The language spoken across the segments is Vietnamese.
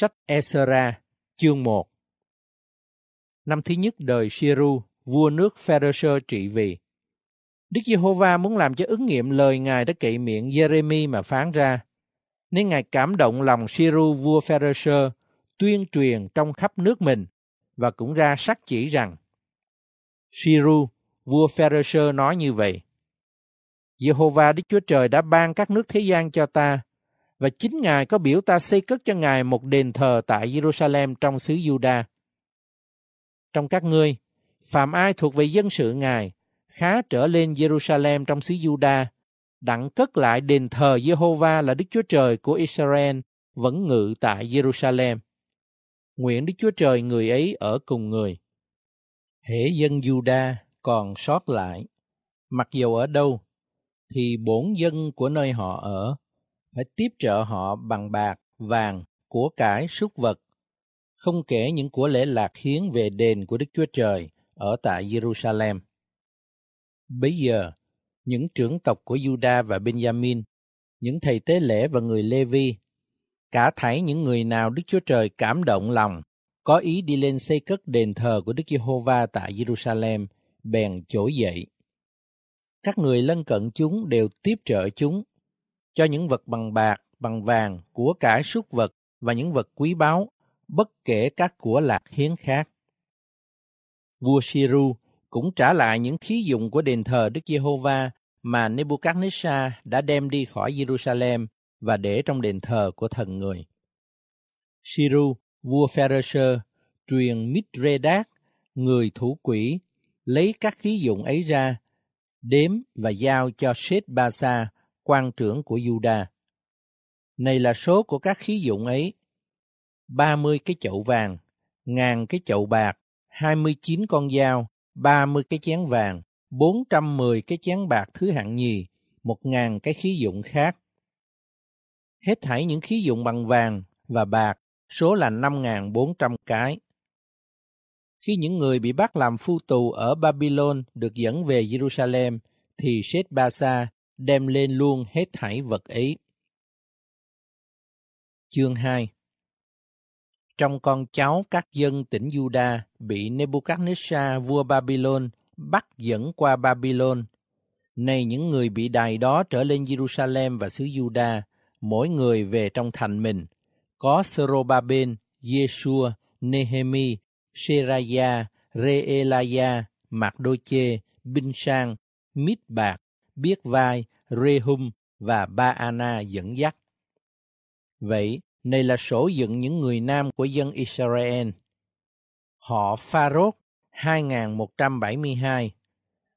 Sách Esra, chương 1 Năm thứ nhất đời Shiru, vua nước Pharisee trị vì. Đức Giê-hô-va muốn làm cho ứng nghiệm lời Ngài đã kỵ miệng Jeremy mà phán ra. Nên Ngài cảm động lòng Shiru vua Pharisee tuyên truyền trong khắp nước mình và cũng ra sắc chỉ rằng Shiru, vua Pharisee nói như vậy. Giê-hô-va Đức Chúa Trời đã ban các nước thế gian cho ta, và chính Ngài có biểu ta xây cất cho Ngài một đền thờ tại Jerusalem trong xứ Juda. Trong các ngươi, phạm ai thuộc về dân sự Ngài, khá trở lên Jerusalem trong xứ Juda, đặng cất lại đền thờ Jehovah là Đức Chúa Trời của Israel vẫn ngự tại Jerusalem. Nguyện Đức Chúa Trời người ấy ở cùng người. Hễ dân Juda còn sót lại, mặc dầu ở đâu, thì bổn dân của nơi họ ở phải tiếp trợ họ bằng bạc, vàng, của cải, súc vật, không kể những của lễ lạc hiến về đền của Đức Chúa Trời ở tại Jerusalem. Bây giờ, những trưởng tộc của Juda và Benjamin, những thầy tế lễ và người Lê-vi, cả thảy những người nào Đức Chúa Trời cảm động lòng, có ý đi lên xây cất đền thờ của Đức Giê-hô-va tại Jerusalem, bèn trỗi dậy. Các người lân cận chúng đều tiếp trợ chúng, cho những vật bằng bạc, bằng vàng, của cải súc vật và những vật quý báu, bất kể các của lạc hiến khác. Vua Shiru cũng trả lại những khí dụng của đền thờ Đức Giê-hô-va mà Nebuchadnezzar đã đem đi khỏi Jerusalem và để trong đền thờ của thần người. Shiru, vua Pharisee, truyền Mitredat, người thủ quỷ, lấy các khí dụng ấy ra, đếm và giao cho Seth Basa, quan trưởng của Juda. Này là số của các khí dụng ấy. 30 cái chậu vàng, ngàn cái chậu bạc, 29 con dao, 30 cái chén vàng, 410 cái chén bạc thứ hạng nhì, 1.000 cái khí dụng khác. Hết thảy những khí dụng bằng vàng và bạc, số là 5.400 cái. Khi những người bị bắt làm phu tù ở Babylon được dẫn về Jerusalem, thì Sheth Basa đem lên luôn hết thảy vật ấy. Chương 2 Trong con cháu các dân tỉnh Juda bị Nebuchadnezzar vua Babylon bắt dẫn qua Babylon. Này những người bị đày đó trở lên Jerusalem và xứ Juda, mỗi người về trong thành mình. Có Sorobaben, Yeshua, Nehemi, Seraya, Reelaya, Mardoche, Binh Sang, Mít Bạc, Biết Vai, Rehum và Ba-ana dẫn dắt. Vậy, này là sổ dựng những người nam của dân Israel. Họ Pharoah 2172,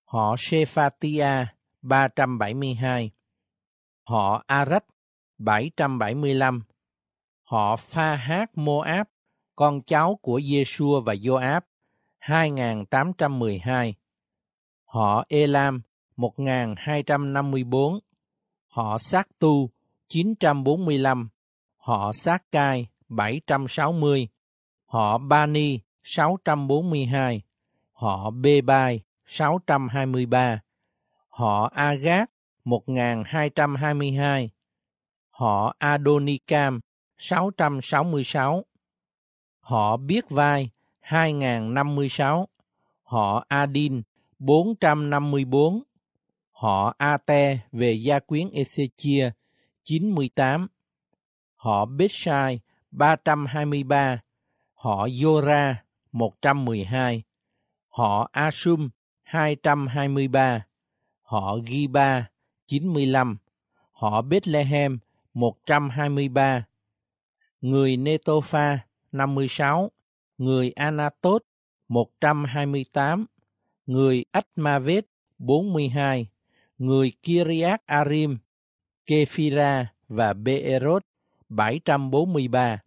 họ Shephatia 372, họ Arad 775, họ Pha Hát Moab, con cháu của Yeshua và Joab 2812, họ Elam 1254, họ Sát Tu 945, họ Sát Cai 760, họ Bani 642, họ Bê Bai 623, họ Agat 1222, họ Adonicam 666, họ Biết Vai 2056, họ Adin 454, họ Ate về gia quyến Ezechia 98, họ Bethsai 323, họ Yora 112, họ Asum 223, họ Giba 95, họ Bethlehem 123, người Netopha 56, người Anatot 128, người Atmavet 42, người Kiriat Arim, Kephira và Beerot 743,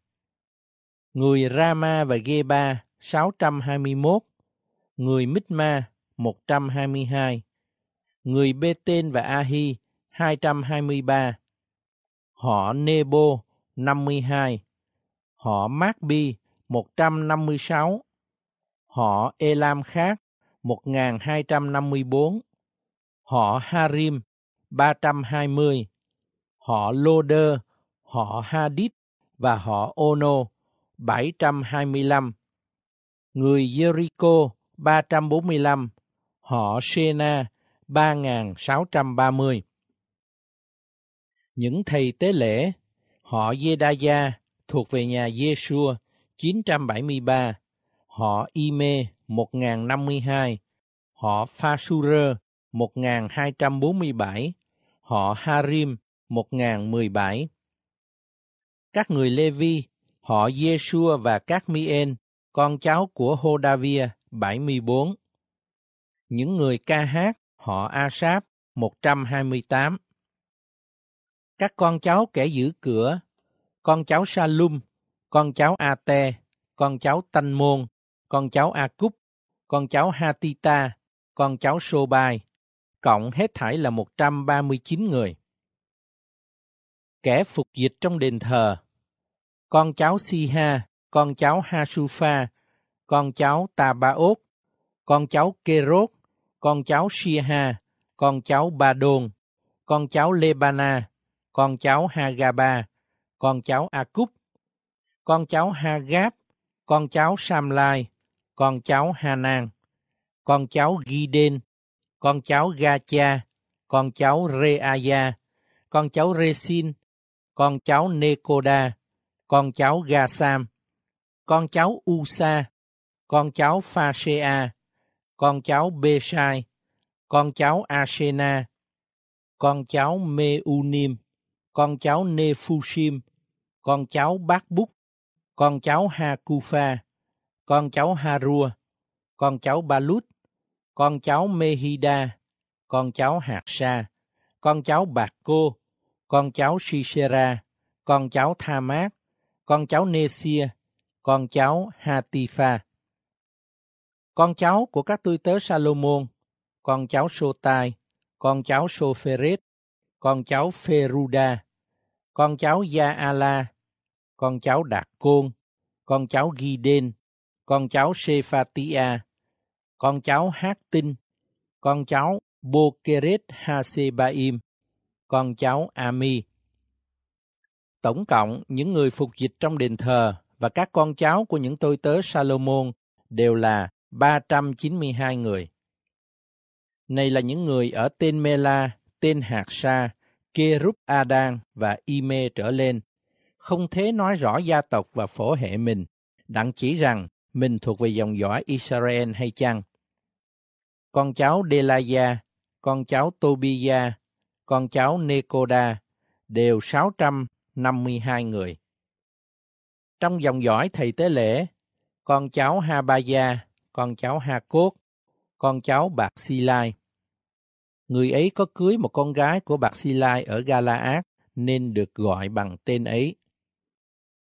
người Rama và Geba 621, người Mitma 122, người Beten và Ahi 223, họ Nebo 52, họ Macbi 156, họ Elam khác 1254, họ Harim 320, họ Loder, họ Hadid và họ Ono 725, người Jericho 345, họ Sena 3630. Những thầy tế lễ, họ Jedaya thuộc về nhà Yeshua 973, họ Ime 1052, họ Phasura 1247, họ Harim 1017. Các người Levi, họ Yeshua và các Mien, con cháu của Hodavia 74. Những người ca hát, họ Asap 128. Các con cháu kẻ giữ cửa, con cháu Salum, con cháu Ate, con cháu Tanh Môn, con cháu Acúp, con cháu Hatita, con cháu Sobai, cộng hết thảy là 139 người. Kẻ phục dịch trong đền thờ, con cháu Siha, con cháu Hasufa, con cháu Tabaot, con cháu Kerot, con cháu Shiha, con cháu Badon, con cháu Lebana, con cháu Hagaba, con cháu Akub, con cháu Hagab, con cháu Samlai, con cháu Hanan, con cháu Giden, con cháu Gacha, con cháu Reaya, con cháu Resin, con cháu Nekoda, con cháu Gasam, con cháu Usa, con cháu Phasea, con cháu Besai, con cháu Asena, con cháu Meunim, con cháu Nephusim, con cháu Bác Búc, con cháu Hakufa, con cháu Harua, con cháu Balut, con cháu Mehida, con cháu Hạt Sa, con cháu Bạc Cô, con cháu Sisera, con cháu Thamat, con cháu Nesia, con cháu Hatifa. Con cháu của các tôi tớ Salomon, con cháu Sotai, con cháu Sopheret, con cháu Feruda, con cháu Yaala, con cháu Đạt Côn, con cháu Giden, con cháu Sephatia, con cháu Hát Tinh, con cháu Bokeret Hasebaim, con cháu Ami. Tổng cộng, những người phục dịch trong đền thờ và các con cháu của những tôi tớ Salomon đều là 392 người. Này là những người ở tên Mela, tên Hạt Sa, Kerub Adan và Ime trở lên, không thế nói rõ gia tộc và phổ hệ mình, đặng chỉ rằng mình thuộc về dòng dõi Israel hay chăng. Con cháu Delaya, con cháu Tobia, con cháu Nekoda đều 652 người. Trong dòng dõi thầy tế lễ, con cháu Habaya, con cháu Ha Cốt, con cháu Bạc Si Lai. Người ấy có cưới một con gái của Bạc Si Lai ở Galaad nên được gọi bằng tên ấy.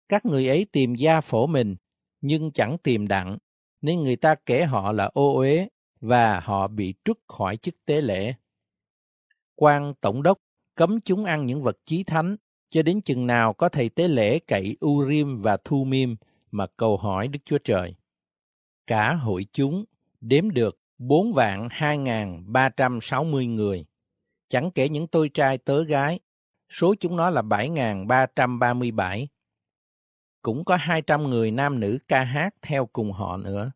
Các người ấy tìm gia phổ mình, nhưng chẳng tìm đặng, nên người ta kể họ là ô uế và họ bị trút khỏi chức tế lễ. quan tổng đốc cấm chúng ăn những vật chí thánh cho đến chừng nào có thầy tế lễ cậy Urim và Thu Mim mà cầu hỏi Đức Chúa Trời. Cả hội chúng đếm được 4 vạn 2.360 người, chẳng kể những tôi trai tớ gái, số chúng nó là 7.337. Cũng có 200 người nam nữ ca hát theo cùng họ nữa.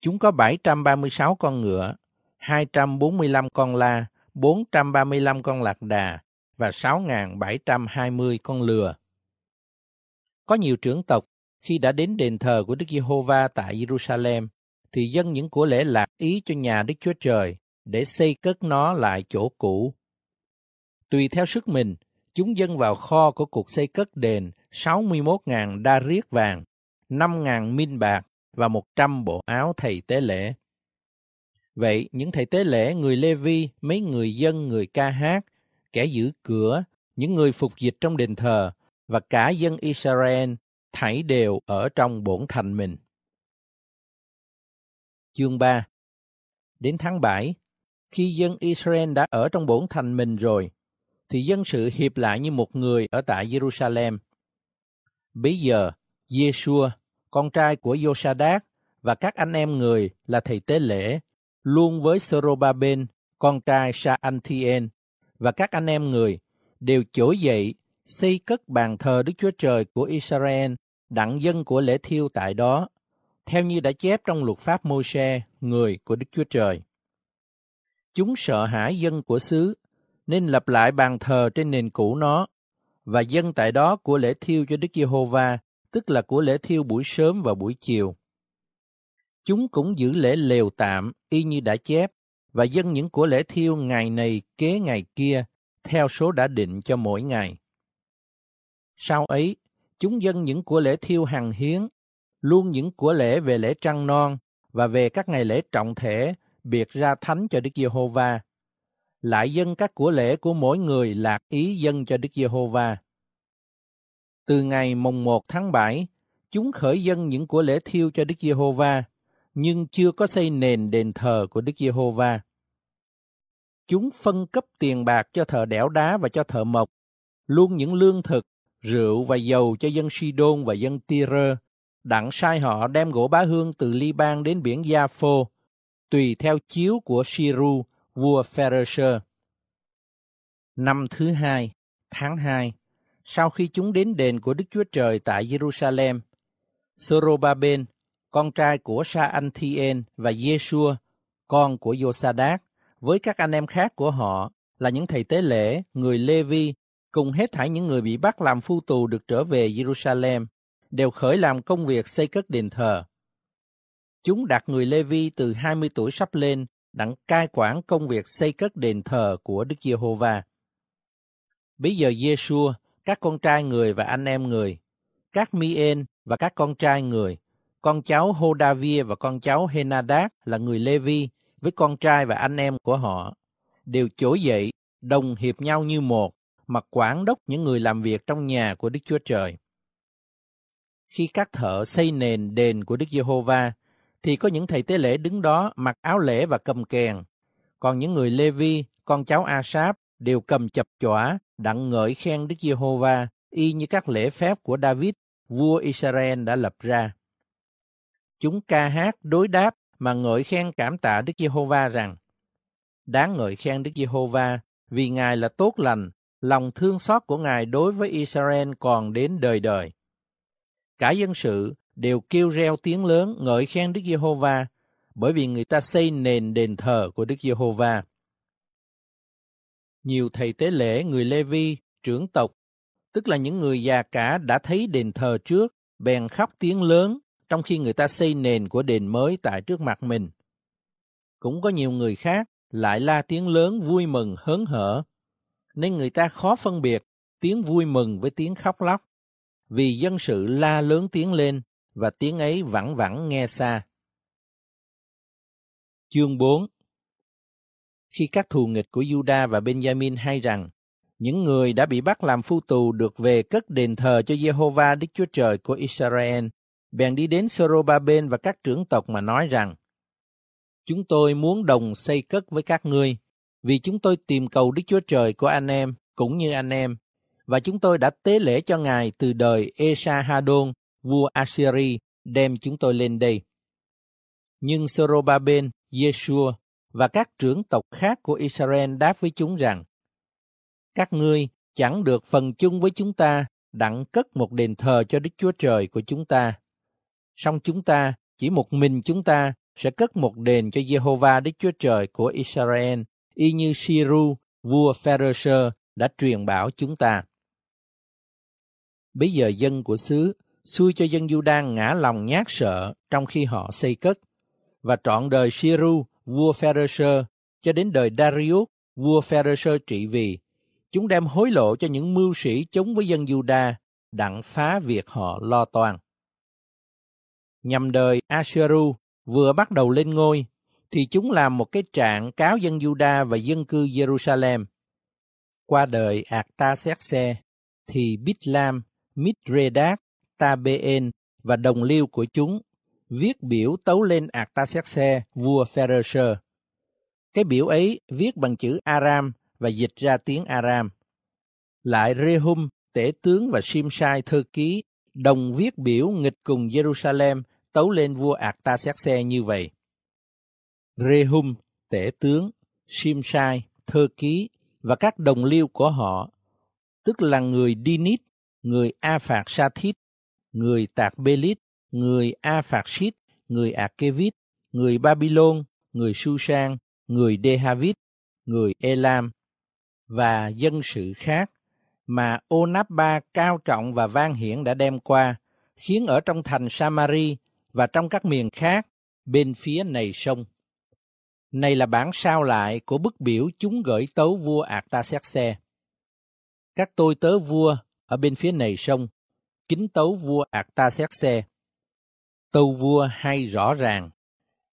Chúng có 736 con ngựa, 245 con la, 435 con lạc đà và 6.720 con lừa. Có nhiều trưởng tộc khi đã đến đền thờ của Đức Giê-hô-va tại Jerusalem thì dâng những của lễ lạc ý cho nhà Đức Chúa Trời để xây cất nó lại chỗ cũ. Tùy theo sức mình, chúng dâng vào kho của cuộc xây cất đền 61.000 đa riết vàng, 5.000 minh bạc và 100 bộ áo thầy tế lễ. Vậy, những thầy tế lễ, người Lê Vi, mấy người dân, người ca hát, kẻ giữ cửa, những người phục dịch trong đền thờ và cả dân Israel thảy đều ở trong bổn thành mình. Chương 3 Đến tháng 7, khi dân Israel đã ở trong bổn thành mình rồi, thì dân sự hiệp lại như một người ở tại Jerusalem. Bây giờ, Yeshua, con trai của Yosadak và các anh em người là thầy tế lễ, luôn với Sorobaben, con trai Saanthien, và các anh em người đều trỗi dậy xây cất bàn thờ Đức Chúa Trời của Israel đặng dân của lễ thiêu tại đó, theo như đã chép trong luật pháp Môi-se, người của Đức Chúa Trời. Chúng sợ hãi dân của xứ, nên lập lại bàn thờ trên nền cũ nó, và dân tại đó của lễ thiêu cho Đức Giê-hô-va, tức là của lễ thiêu buổi sớm và buổi chiều. Chúng cũng giữ lễ lều tạm, y như đã chép, và dân những của lễ thiêu ngày này kế ngày kia, theo số đã định cho mỗi ngày. Sau ấy, chúng dân những của lễ thiêu hằng hiến, luôn những của lễ về lễ trăng non và về các ngày lễ trọng thể biệt ra thánh cho Đức Giê-hô-va. Lại dân các của lễ của mỗi người lạc ý dân cho Đức Giê-hô-va. Từ ngày mùng 1 tháng 7, chúng khởi dân những của lễ thiêu cho Đức Giê-hô-va, nhưng chưa có xây nền đền thờ của Đức Giê-hô-va. Chúng phân cấp tiền bạc cho thợ đẽo đá và cho thợ mộc, luôn những lương thực, rượu và dầu cho dân Sidon và dân Tyre, đặng sai họ đem gỗ bá hương từ Liban đến biển Gia-phô, tùy theo chiếu của Shiru, vua Pharisee. Năm thứ hai, tháng hai, sau khi chúng đến đền của Đức Chúa Trời tại Jerusalem, Sorobaben, con trai của Sa Anthien và Yeshua, con của Yosadak, với các anh em khác của họ là những thầy tế lễ, người Lê-vi, cùng hết thảy những người bị bắt làm phu tù được trở về Jerusalem, đều khởi làm công việc xây cất đền thờ. Chúng đặt người Lê-vi từ 20 tuổi sắp lên đặng cai quản công việc xây cất đền thờ của Đức Giê-hô-va. Bây giờ Giê-xua, các con trai người và anh em người, các Mi-ên và các con trai người, con cháu hô đa và con cháu Hê-na-đát là người Lê-vi với con trai và anh em của họ, đều trỗi dậy, đồng hiệp nhau như một, mà quản đốc những người làm việc trong nhà của Đức Chúa Trời. Khi các thợ xây nền đền của Đức Giê-hô-va, thì có những thầy tế lễ đứng đó mặc áo lễ và cầm kèn. Còn những người Lê-vi, con cháu A-sáp đều cầm chập chỏa, đặng ngợi khen Đức Giê-hô-va, y như các lễ phép của David, vua Israel đã lập ra. Chúng ca hát đối đáp mà ngợi khen cảm tạ Đức Giê-hô-va rằng Đáng ngợi khen Đức Giê-hô-va vì Ngài là tốt lành, lòng thương xót của Ngài đối với Israel còn đến đời đời. Cả dân sự đều kêu reo tiếng lớn ngợi khen Đức Giê-hô-va bởi vì người ta xây nền đền thờ của Đức Giê-hô-va. Nhiều thầy tế lễ người Lê-vi, trưởng tộc, tức là những người già cả đã thấy đền thờ trước, bèn khóc tiếng lớn trong khi người ta xây nền của đền mới tại trước mặt mình. Cũng có nhiều người khác lại la tiếng lớn vui mừng hớn hở, nên người ta khó phân biệt tiếng vui mừng với tiếng khóc lóc, vì dân sự la lớn tiếng lên và tiếng ấy vẳng vẳng nghe xa. Chương 4 Khi các thù nghịch của Juda và Benjamin hay rằng những người đã bị bắt làm phu tù được về cất đền thờ cho Jehovah Đức Chúa Trời của Israel bèn đi đến Sorobaben và các trưởng tộc mà nói rằng, Chúng tôi muốn đồng xây cất với các ngươi, vì chúng tôi tìm cầu Đức Chúa Trời của anh em, cũng như anh em, và chúng tôi đã tế lễ cho Ngài từ đời Esa-hadon, vua Assyri, đem chúng tôi lên đây. Nhưng Sorobaben, Yeshua và các trưởng tộc khác của Israel đáp với chúng rằng, Các ngươi chẳng được phần chung với chúng ta đặng cất một đền thờ cho Đức Chúa Trời của chúng ta song chúng ta, chỉ một mình chúng ta, sẽ cất một đền cho Jehovah Đức Chúa Trời của Israel, y như Shiru, vua Pharaoh đã truyền bảo chúng ta. Bây giờ dân của xứ xui cho dân Judan ngã lòng nhát sợ trong khi họ xây cất, và trọn đời Shiru, vua Pharisee, cho đến đời Darius, vua Pharisee trị vì, chúng đem hối lộ cho những mưu sĩ chống với dân Juda, đặng phá việc họ lo toan nhằm đời Asheru vừa bắt đầu lên ngôi, thì chúng làm một cái trạng cáo dân Juda và dân cư Jerusalem. Qua đời Artaxerxes, thì Bitlam, Mitredat, Tabeen và đồng liêu của chúng viết biểu tấu lên Artaxerxes, vua Pharisee. Cái biểu ấy viết bằng chữ Aram và dịch ra tiếng Aram. Lại Rehum, tể tướng và Simsai thơ ký đồng viết biểu nghịch cùng Jerusalem tấu lên vua Artaxerxes như vậy. Rehum, tể tướng, Simsai, thơ ký và các đồng liêu của họ, tức là người Dinit, người A Phạt Sa Thít, người Tạc Belit, người A Phạt người Akevit, người Babylon, người Susan, người Dehavit, người Elam và dân sự khác mà Onappa cao trọng và vang hiển đã đem qua, khiến ở trong thành Samari và trong các miền khác bên phía này sông. Này là bản sao lại của bức biểu chúng gửi tấu vua Artaxerxes. Các tôi tớ vua ở bên phía này sông, kính tấu vua Artaxerxes. Tâu vua hay rõ ràng,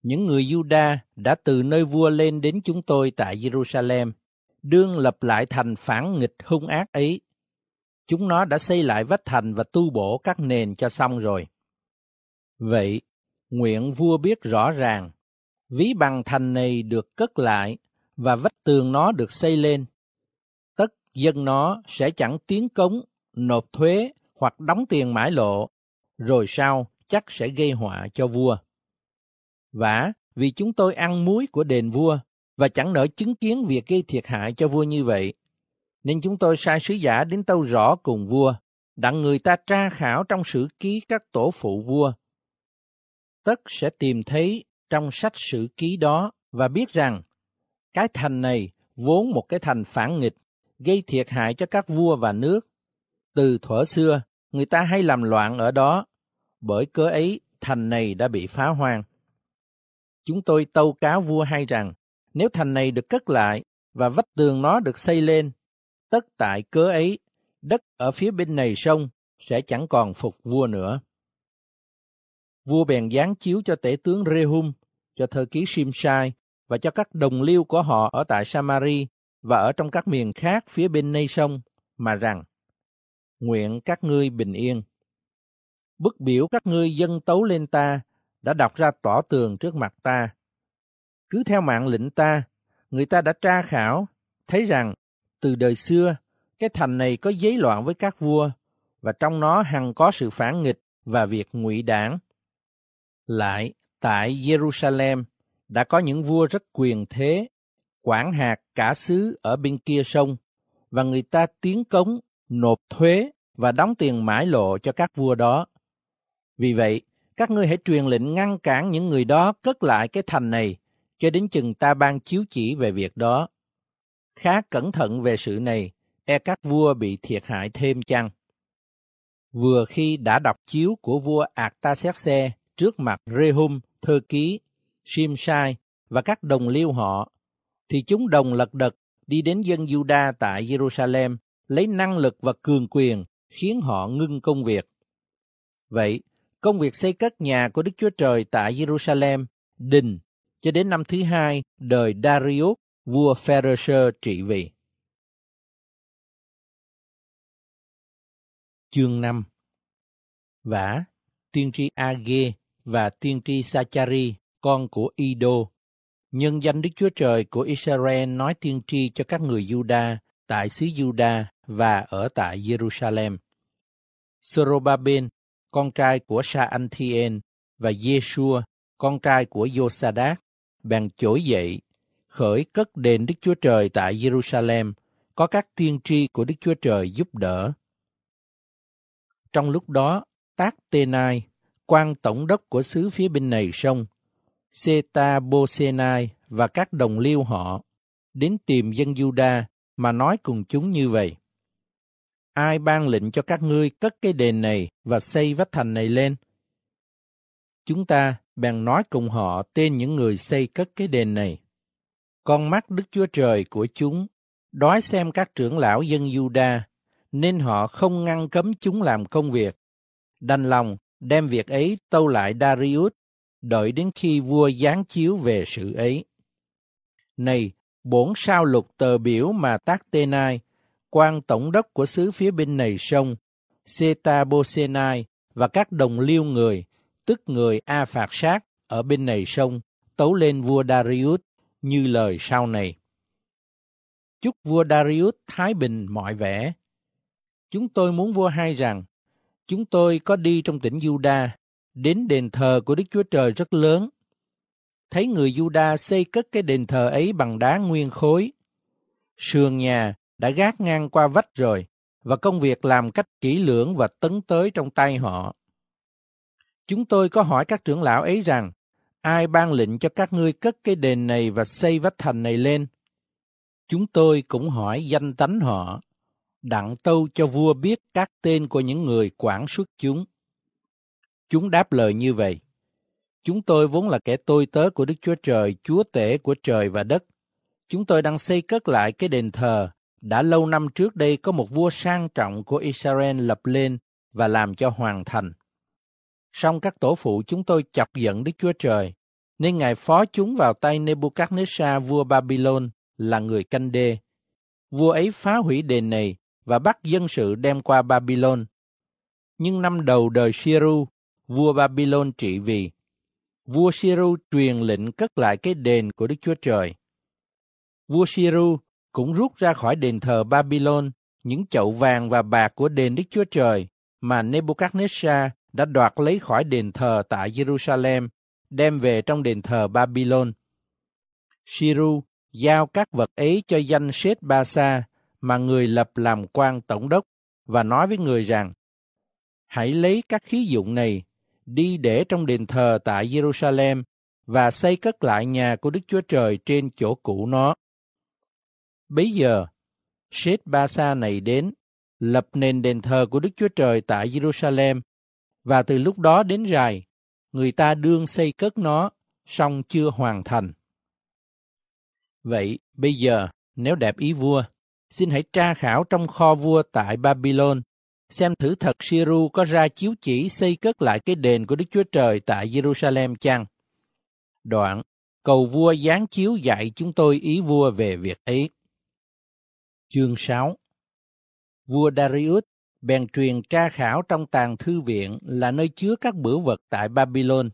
những người Juda đã từ nơi vua lên đến chúng tôi tại Jerusalem, đương lập lại thành phản nghịch hung ác ấy. Chúng nó đã xây lại vách thành và tu bổ các nền cho xong rồi. Vậy, nguyện vua biết rõ ràng, ví bằng thành này được cất lại và vách tường nó được xây lên. Tất dân nó sẽ chẳng tiến cống, nộp thuế hoặc đóng tiền mãi lộ, rồi sau chắc sẽ gây họa cho vua. Vả, vì chúng tôi ăn muối của đền vua và chẳng nỡ chứng kiến việc gây thiệt hại cho vua như vậy, nên chúng tôi sai sứ giả đến tâu rõ cùng vua, đặng người ta tra khảo trong sử ký các tổ phụ vua. Tất sẽ tìm thấy trong sách sử ký đó và biết rằng cái thành này vốn một cái thành phản nghịch, gây thiệt hại cho các vua và nước. Từ thuở xưa, người ta hay làm loạn ở đó, bởi cớ ấy thành này đã bị phá hoang. Chúng tôi tâu cáo vua hay rằng, nếu thành này được cất lại và vách tường nó được xây lên, tất tại cớ ấy, đất ở phía bên này sông sẽ chẳng còn phục vua nữa. Vua bèn giáng chiếu cho tể tướng Rehum, cho thơ ký Simsai và cho các đồng liêu của họ ở tại Samari và ở trong các miền khác phía bên nay sông, mà rằng, nguyện các ngươi bình yên. Bức biểu các ngươi dân tấu lên ta đã đọc ra tỏ tường trước mặt ta. Cứ theo mạng lệnh ta, người ta đã tra khảo, thấy rằng từ đời xưa, cái thành này có giấy loạn với các vua, và trong nó hằng có sự phản nghịch và việc ngụy đảng. Lại, tại Jerusalem, đã có những vua rất quyền thế, quản hạt cả xứ ở bên kia sông, và người ta tiến cống, nộp thuế và đóng tiền mãi lộ cho các vua đó. Vì vậy, các ngươi hãy truyền lệnh ngăn cản những người đó cất lại cái thành này, cho đến chừng ta ban chiếu chỉ về việc đó. Khá cẩn thận về sự này, e các vua bị thiệt hại thêm chăng? Vừa khi đã đọc chiếu của vua Artaxerxes trước mặt Rehum, thơ ký, Shimshai và các đồng liêu họ, thì chúng đồng lật đật đi đến dân Juda tại Jerusalem lấy năng lực và cường quyền khiến họ ngưng công việc. Vậy, công việc xây cất nhà của Đức Chúa Trời tại Jerusalem đình cho đến năm thứ hai đời Darius, vua Pharisee trị vì. Chương 5 Vả, tiên tri Age và tiên tri Sachari, con của Ido, nhân danh Đức Chúa Trời của Israel nói tiên tri cho các người Juda tại xứ Juda và ở tại Jerusalem. Sorobaben, con trai của Sa Anthien và Yeshua, con trai của Josadak, bèn trỗi dậy, khởi cất đền Đức Chúa Trời tại Jerusalem, có các tiên tri của Đức Chúa Trời giúp đỡ. Trong lúc đó, Tác Tenai, quan tổng đốc của xứ phía bên này sông, Seta Bosenai và các đồng liêu họ, đến tìm dân Juda mà nói cùng chúng như vậy ai ban lệnh cho các ngươi cất cái đền này và xây vách thành này lên? Chúng ta bèn nói cùng họ tên những người xây cất cái đền này. Con mắt Đức Chúa Trời của chúng đói xem các trưởng lão dân Juda, nên họ không ngăn cấm chúng làm công việc. Đành lòng đem việc ấy tâu lại Darius, đợi đến khi vua giáng chiếu về sự ấy. Này, bổn sao lục tờ biểu mà tác tê nai, quan tổng đốc của xứ phía bên này sông, Seta Bosenai và các đồng liêu người, tức người A Phạt Sát ở bên này sông, tấu lên vua Darius như lời sau này. Chúc vua Darius thái bình mọi vẻ. Chúng tôi muốn vua hay rằng, chúng tôi có đi trong tỉnh Juda, đến đền thờ của Đức Chúa Trời rất lớn. Thấy người Juda xây cất cái đền thờ ấy bằng đá nguyên khối. Sườn nhà đã gác ngang qua vách rồi, và công việc làm cách kỹ lưỡng và tấn tới trong tay họ. Chúng tôi có hỏi các trưởng lão ấy rằng, ai ban lệnh cho các ngươi cất cái đền này và xây vách thành này lên? Chúng tôi cũng hỏi danh tánh họ, đặng tâu cho vua biết các tên của những người quản xuất chúng. Chúng đáp lời như vậy. Chúng tôi vốn là kẻ tôi tớ của Đức Chúa Trời, Chúa tể của trời và đất. Chúng tôi đang xây cất lại cái đền thờ đã lâu năm trước đây có một vua sang trọng của Israel lập lên và làm cho hoàn thành. Song các tổ phụ chúng tôi chọc giận Đức Chúa Trời, nên Ngài phó chúng vào tay Nebuchadnezzar vua Babylon là người canh đê. Vua ấy phá hủy đền này và bắt dân sự đem qua Babylon. Nhưng năm đầu đời Shiru, vua Babylon trị vì, vua Siru truyền lệnh cất lại cái đền của Đức Chúa Trời. Vua Siru cũng rút ra khỏi đền thờ Babylon những chậu vàng và bạc của đền Đức Chúa Trời mà Nebuchadnezzar đã đoạt lấy khỏi đền thờ tại Jerusalem, đem về trong đền thờ Babylon. Siru giao các vật ấy cho danh Sết Ba Sa mà người lập làm quan tổng đốc và nói với người rằng hãy lấy các khí dụng này đi để trong đền thờ tại Jerusalem và xây cất lại nhà của Đức Chúa Trời trên chỗ cũ nó. Bấy giờ, Sết Ba Sa này đến, lập nền đền thờ của Đức Chúa Trời tại Jerusalem, và từ lúc đó đến rài, người ta đương xây cất nó, song chưa hoàn thành. Vậy, bây giờ, nếu đẹp ý vua, xin hãy tra khảo trong kho vua tại Babylon, xem thử thật Siru có ra chiếu chỉ xây cất lại cái đền của Đức Chúa Trời tại Jerusalem chăng? Đoạn, cầu vua giáng chiếu dạy chúng tôi ý vua về việc ấy. Chương 6 Vua Darius bèn truyền tra khảo trong tàng thư viện là nơi chứa các bửu vật tại Babylon.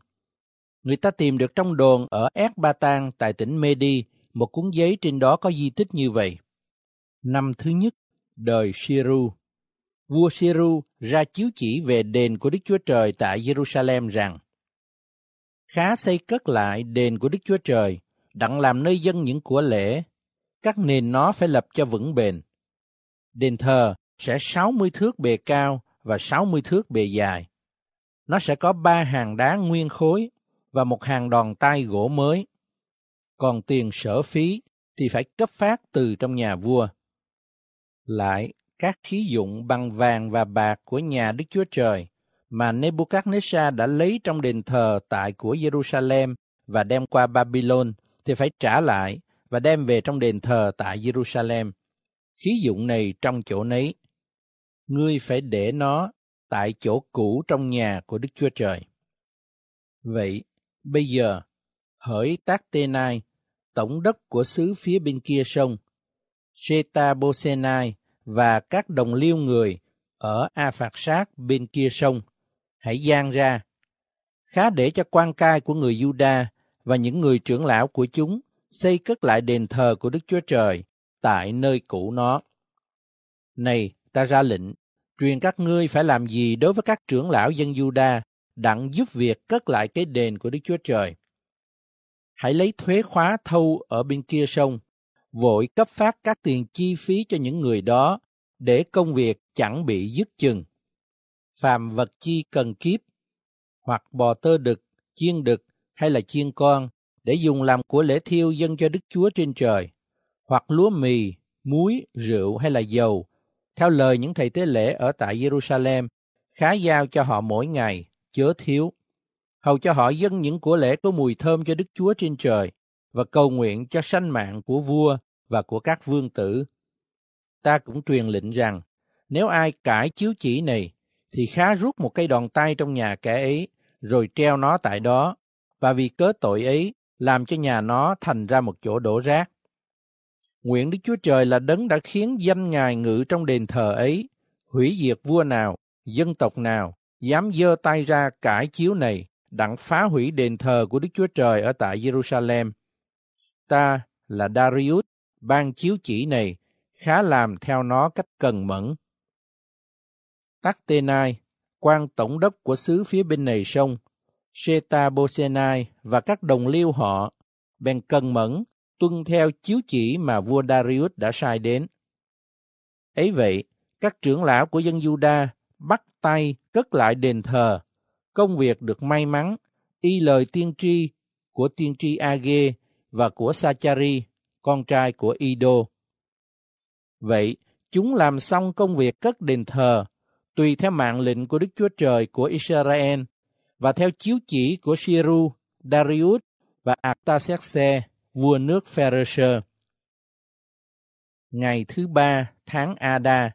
Người ta tìm được trong đồn ở Ecbatan tại tỉnh Medi một cuốn giấy trên đó có di tích như vậy. Năm thứ nhất, đời Shiru. Vua Siru ra chiếu chỉ về đền của Đức Chúa Trời tại Jerusalem rằng Khá xây cất lại đền của Đức Chúa Trời, đặng làm nơi dân những của lễ, các nền nó phải lập cho vững bền. Đền thờ sẽ 60 thước bề cao và 60 thước bề dài. Nó sẽ có ba hàng đá nguyên khối và một hàng đòn tay gỗ mới. Còn tiền sở phí thì phải cấp phát từ trong nhà vua. Lại, các khí dụng bằng vàng và bạc của nhà Đức Chúa Trời mà Nebuchadnezzar đã lấy trong đền thờ tại của Jerusalem và đem qua Babylon thì phải trả lại và đem về trong đền thờ tại Jerusalem. Khí dụng này trong chỗ nấy. Ngươi phải để nó tại chỗ cũ trong nhà của Đức Chúa Trời. Vậy, bây giờ, hỡi Tác Tê Nai, tổng đốc của xứ phía bên kia sông, Sheta Bosenai và các đồng liêu người ở A Phạt Sát bên kia sông, hãy gian ra. Khá để cho quan cai của người Juda và những người trưởng lão của chúng xây cất lại đền thờ của Đức Chúa Trời tại nơi cũ nó. Này, ta ra lệnh, truyền các ngươi phải làm gì đối với các trưởng lão dân Juda đặng giúp việc cất lại cái đền của Đức Chúa Trời. Hãy lấy thuế khóa thâu ở bên kia sông, vội cấp phát các tiền chi phí cho những người đó để công việc chẳng bị dứt chừng. Phàm vật chi cần kiếp, hoặc bò tơ đực, chiên đực hay là chiên con, để dùng làm của lễ thiêu dân cho Đức Chúa trên trời, hoặc lúa mì, muối, rượu hay là dầu, theo lời những thầy tế lễ ở tại Jerusalem, khá giao cho họ mỗi ngày, chớ thiếu. Hầu cho họ dâng những của lễ có mùi thơm cho Đức Chúa trên trời, và cầu nguyện cho sanh mạng của vua và của các vương tử. Ta cũng truyền lệnh rằng, nếu ai cãi chiếu chỉ này, thì khá rút một cây đòn tay trong nhà kẻ ấy, rồi treo nó tại đó, và vì cớ tội ấy, làm cho nhà nó thành ra một chỗ đổ rác. Nguyện Đức Chúa Trời là đấng đã khiến danh Ngài ngự trong đền thờ ấy, hủy diệt vua nào, dân tộc nào, dám dơ tay ra cải chiếu này, đặng phá hủy đền thờ của Đức Chúa Trời ở tại Jerusalem. Ta là Darius, ban chiếu chỉ này, khá làm theo nó cách cần mẫn. Tactenai, quan tổng đốc của xứ phía bên này sông, Sheta Bosenai và các đồng liêu họ bèn cần mẫn tuân theo chiếu chỉ mà vua Darius đã sai đến. Ấy vậy, các trưởng lão của dân Juda bắt tay cất lại đền thờ, công việc được may mắn y lời tiên tri của tiên tri Age và của Sachari, con trai của Ido. Vậy, chúng làm xong công việc cất đền thờ, tùy theo mạng lệnh của Đức Chúa Trời của Israel và theo chiếu chỉ của Shiru, Darius và Artaxerxes, vua nước Pharisee. Ngày thứ ba tháng Ada,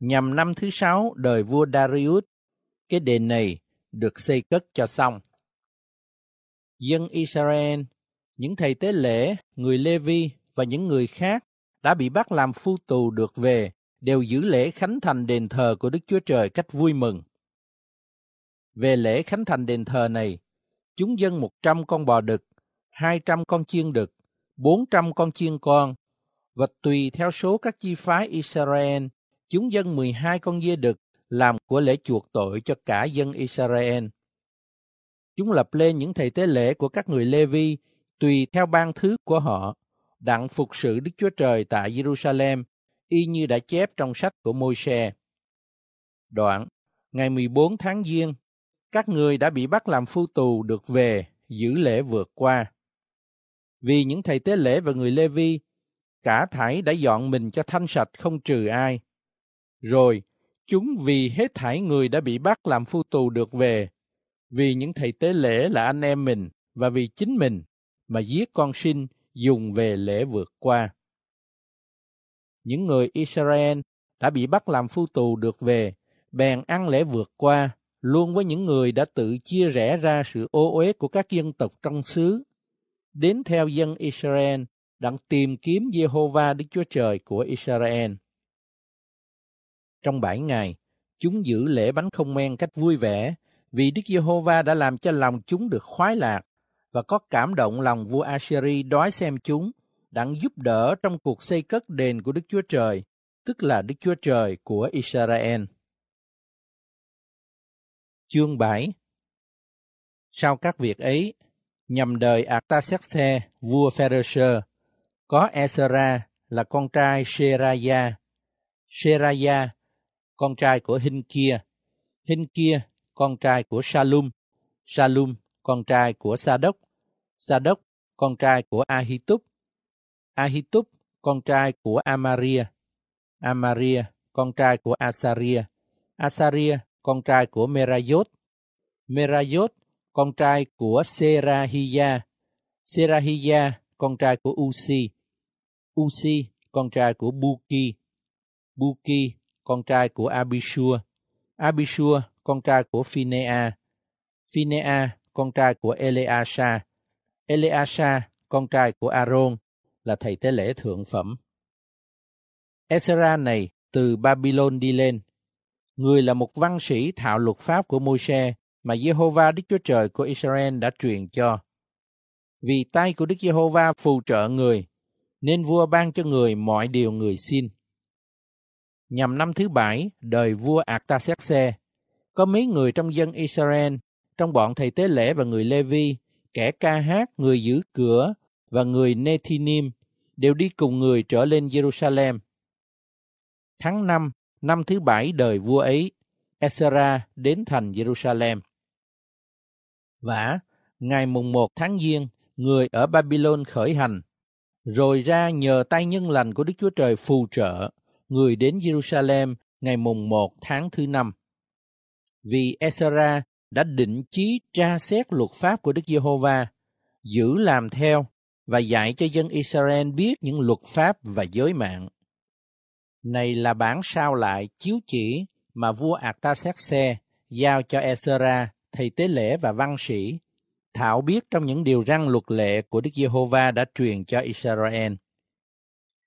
nhằm năm thứ sáu đời vua Darius, cái đền này được xây cất cho xong. Dân Israel, những thầy tế lễ, người Lê-vi và những người khác đã bị bắt làm phu tù được về đều giữ lễ khánh thành đền thờ của Đức Chúa Trời cách vui mừng. Về lễ khánh thành đền thờ này, chúng dân một trăm con bò đực, hai trăm con chiên đực, bốn trăm con chiên con, và tùy theo số các chi phái Israel, chúng dân mười hai con dê đực làm của lễ chuộc tội cho cả dân Israel. Chúng lập lên những thầy tế lễ của các người Lê-vi tùy theo ban thứ của họ, đặng phục sự Đức Chúa Trời tại Jerusalem, y như đã chép trong sách của Môi-se. Đoạn, ngày 14 tháng Giêng, các người đã bị bắt làm phu tù được về giữ lễ vượt qua. Vì những thầy tế lễ và người Lê-vi, cả thảy đã dọn mình cho thanh sạch không trừ ai. Rồi, chúng vì hết thảy người đã bị bắt làm phu tù được về, vì những thầy tế lễ là anh em mình và vì chính mình mà giết con sinh dùng về lễ vượt qua. Những người Israel đã bị bắt làm phu tù được về, bèn ăn lễ vượt qua, luôn với những người đã tự chia rẽ ra sự ô uế của các dân tộc trong xứ, đến theo dân Israel đặng tìm kiếm Jehovah Đức Chúa Trời của Israel. Trong bảy ngày, chúng giữ lễ bánh không men cách vui vẻ, vì Đức Giê-hô-va đã làm cho lòng chúng được khoái lạc và có cảm động lòng vua Asheri đói xem chúng, đặng giúp đỡ trong cuộc xây cất đền của Đức Chúa Trời, tức là Đức Chúa Trời của Israel. Chương 7 Sau các việc ấy, nhằm đời Artaxerxes, vua Pharisee, có Esra là con trai Seraya, Seraya, con trai của Hinh kia, Hinh kia, con trai của Salum, Salum, con trai của Sa-đốc, Sa-đốc, con trai của Ahitub, Ahitub, con trai của Amaria, Amaria, con trai của Asaria, Asaria, con trai của Merayot, Merayot, con trai của Serahia, Serahia, con trai của Usi, Usi, con trai của Buki, Buki, con trai của Abishua, Abishua, con trai của Phinea, Phinea, con trai của Eleasa, Eleasa, con trai của Aaron, là thầy tế lễ thượng phẩm. Ezra này từ Babylon đi lên. Người là một văn sĩ thạo luật pháp của Môi-se mà Jehovah Đức Chúa Trời của Israel đã truyền cho. Vì tay của Đức Giê-hô-va phù trợ người, nên vua ban cho người mọi điều người xin. Nhằm năm thứ bảy, đời vua Artaxerxes, có mấy người trong dân Israel, trong bọn thầy tế lễ và người Lê-vi, kẻ ca hát, người giữ cửa và người Nethinim, đều đi cùng người trở lên Jerusalem. Tháng 5, năm thứ bảy đời vua ấy, Esra đến thành Jerusalem. Và ngày mùng 1 tháng Giêng, người ở Babylon khởi hành, rồi ra nhờ tay nhân lành của Đức Chúa Trời phù trợ, người đến Jerusalem ngày mùng 1 tháng thứ năm. Vì Esra đã định chí tra xét luật pháp của Đức Giê-hô-va, giữ làm theo và dạy cho dân Israel biết những luật pháp và giới mạng. Này là bản sao lại chiếu chỉ mà vua Artaxerxes giao cho Esra, thầy tế lễ và văn sĩ, thảo biết trong những điều răn luật lệ của Đức Giê-hô-va đã truyền cho Israel.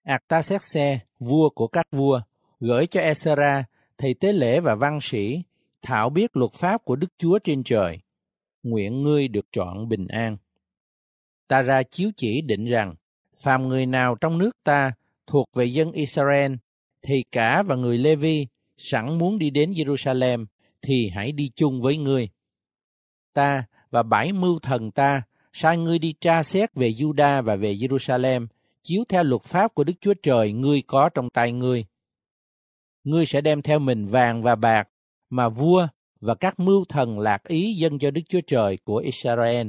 Artaxerxes, vua của các vua, gửi cho Esra, thầy tế lễ và văn sĩ, thảo biết luật pháp của Đức Chúa trên trời. Nguyện ngươi được chọn bình an. Ta ra chiếu chỉ định rằng, phàm người nào trong nước ta thuộc về dân Israel, thì cả và người Lê-vi sẵn muốn đi đến Jerusalem, thì hãy đi chung với ngươi. Ta và bảy mưu thần ta sai ngươi đi tra xét về Juda và về Jerusalem, chiếu theo luật pháp của Đức Chúa Trời ngươi có trong tay ngươi. Ngươi sẽ đem theo mình vàng và bạc, mà vua và các mưu thần lạc ý dân cho Đức Chúa Trời của Israel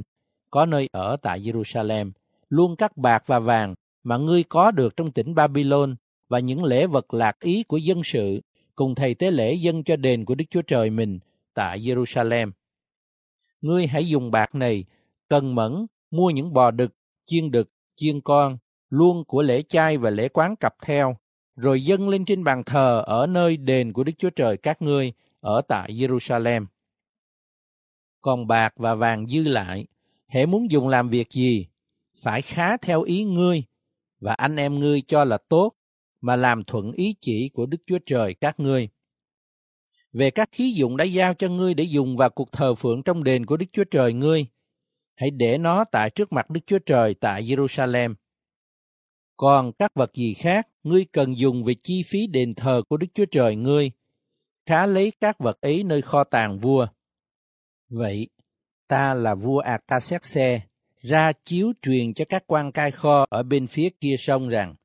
có nơi ở tại Jerusalem, luôn các bạc và vàng mà ngươi có được trong tỉnh Babylon và những lễ vật lạc ý của dân sự cùng thầy tế lễ dân cho đền của Đức Chúa Trời mình tại Jerusalem. Ngươi hãy dùng bạc này cần mẫn mua những bò đực, chiên đực, chiên con, luôn của lễ chay và lễ quán cặp theo, rồi dâng lên trên bàn thờ ở nơi đền của Đức Chúa Trời các ngươi ở tại Jerusalem. Còn bạc và vàng dư lại, hễ muốn dùng làm việc gì, phải khá theo ý ngươi và anh em ngươi cho là tốt mà làm thuận ý chỉ của Đức Chúa Trời các ngươi. Về các khí dụng đã giao cho ngươi để dùng vào cuộc thờ phượng trong đền của Đức Chúa Trời ngươi, hãy để nó tại trước mặt Đức Chúa Trời tại Jerusalem. Còn các vật gì khác, ngươi cần dùng về chi phí đền thờ của Đức Chúa Trời ngươi, khá lấy các vật ấy nơi kho tàng vua. Vậy, ta là vua Artaxerxes, ra chiếu truyền cho các quan cai kho ở bên phía kia sông rằng,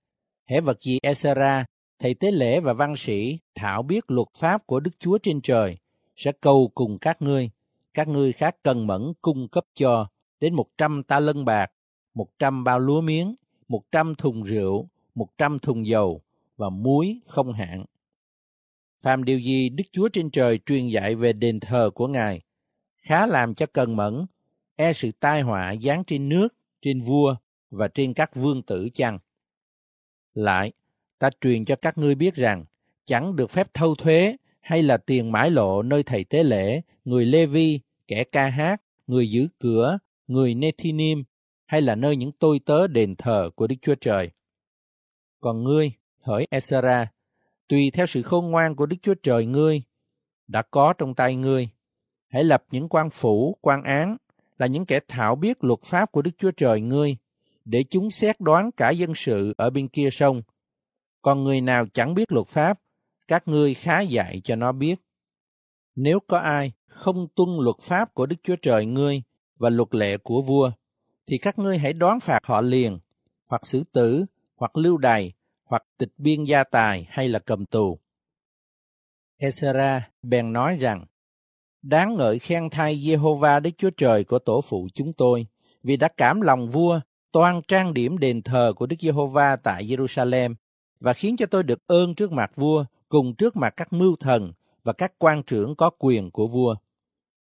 hễ vật gì Esra, thầy tế lễ và văn sĩ thảo biết luật pháp của Đức Chúa trên trời, sẽ cầu cùng các ngươi, các ngươi khác cần mẫn cung cấp cho đến một trăm ta lân bạc, một trăm bao lúa miếng, một trăm thùng rượu, một trăm thùng dầu và muối không hạn. Phàm điều gì Đức Chúa trên trời truyền dạy về đền thờ của Ngài, khá làm cho cần mẫn, e sự tai họa giáng trên nước, trên vua và trên các vương tử chăng. Lại, ta truyền cho các ngươi biết rằng, chẳng được phép thâu thuế hay là tiền mãi lộ nơi thầy tế lễ, người Lê Vi, kẻ ca hát, người giữ cửa, người Nethinim, hay là nơi những tôi tớ đền thờ của Đức Chúa Trời. Còn ngươi, hỡi Esra, tùy theo sự khôn ngoan của Đức Chúa Trời ngươi, đã có trong tay ngươi, hãy lập những quan phủ, quan án, là những kẻ thảo biết luật pháp của Đức Chúa Trời ngươi, để chúng xét đoán cả dân sự ở bên kia sông. Còn người nào chẳng biết luật pháp, các ngươi khá dạy cho nó biết. Nếu có ai không tuân luật pháp của Đức Chúa Trời ngươi và luật lệ của vua, thì các ngươi hãy đoán phạt họ liền, hoặc xử tử, hoặc lưu đày, hoặc tịch biên gia tài hay là cầm tù. Ezra bèn nói rằng, Đáng ngợi khen thay Jehovah Đức Chúa Trời của tổ phụ chúng tôi, vì đã cảm lòng vua toan trang điểm đền thờ của Đức Giê-hô-va tại Jerusalem và khiến cho tôi được ơn trước mặt vua cùng trước mặt các mưu thần và các quan trưởng có quyền của vua.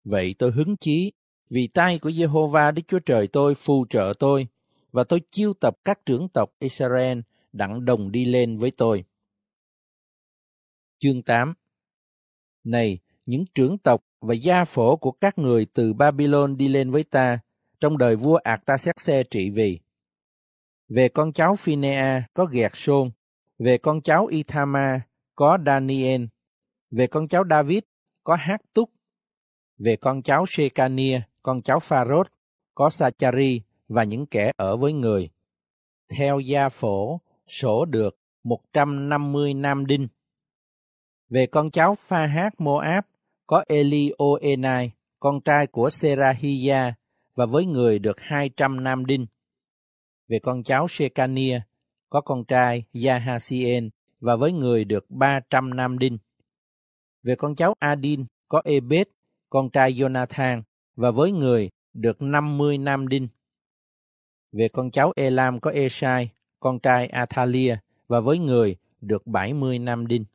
Vậy tôi hứng chí vì tay của Jehovah Đức Chúa Trời tôi phù trợ tôi, và tôi chiêu tập các trưởng tộc Israel đặng đồng đi lên với tôi. Chương 8 Này, những trưởng tộc và gia phổ của các người từ Babylon đi lên với ta trong đời vua Artaxerxes trị vì. Về con cháu Phinea có Gẹt Sôn, về con cháu Ithama có Daniel, về con cháu David có Hát Túc, về con cháu Shekania con cháu Pharos, có Sachari và những kẻ ở với người. Theo gia phổ, sổ được 150 nam đinh. Về con cháu Pha Hát Moab, có Elioenai, con trai của Serahia, và với người được 200 nam đinh. Về con cháu Shekania, có con trai Yahasien, và với người được 300 nam đinh. Về con cháu Adin, có Ebed, con trai Jonathan, và với người được 50 nam đinh. Về con cháu Elam có Esai, con trai Athalia, và với người được 70 nam đinh.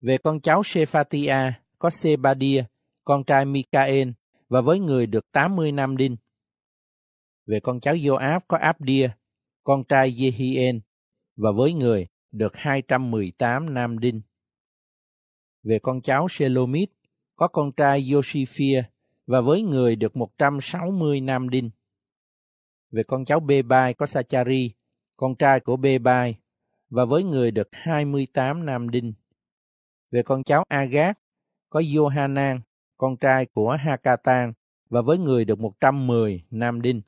Về con cháu Shephatia có Sebadia, con trai Mikael, và với người được 80 nam đinh. Về con cháu Joab có Abdia, con trai Jehien, và với người được 218 nam đinh. Về con cháu Shelomit có con trai Yoshifia, và với người được 160 nam đinh. Về con cháu Bebai có Sachari, con trai của Bê Bai, và với người được 28 nam đinh. Về con cháu Agat có Johanan, con trai của Hakatan, và với người được 110 nam đinh.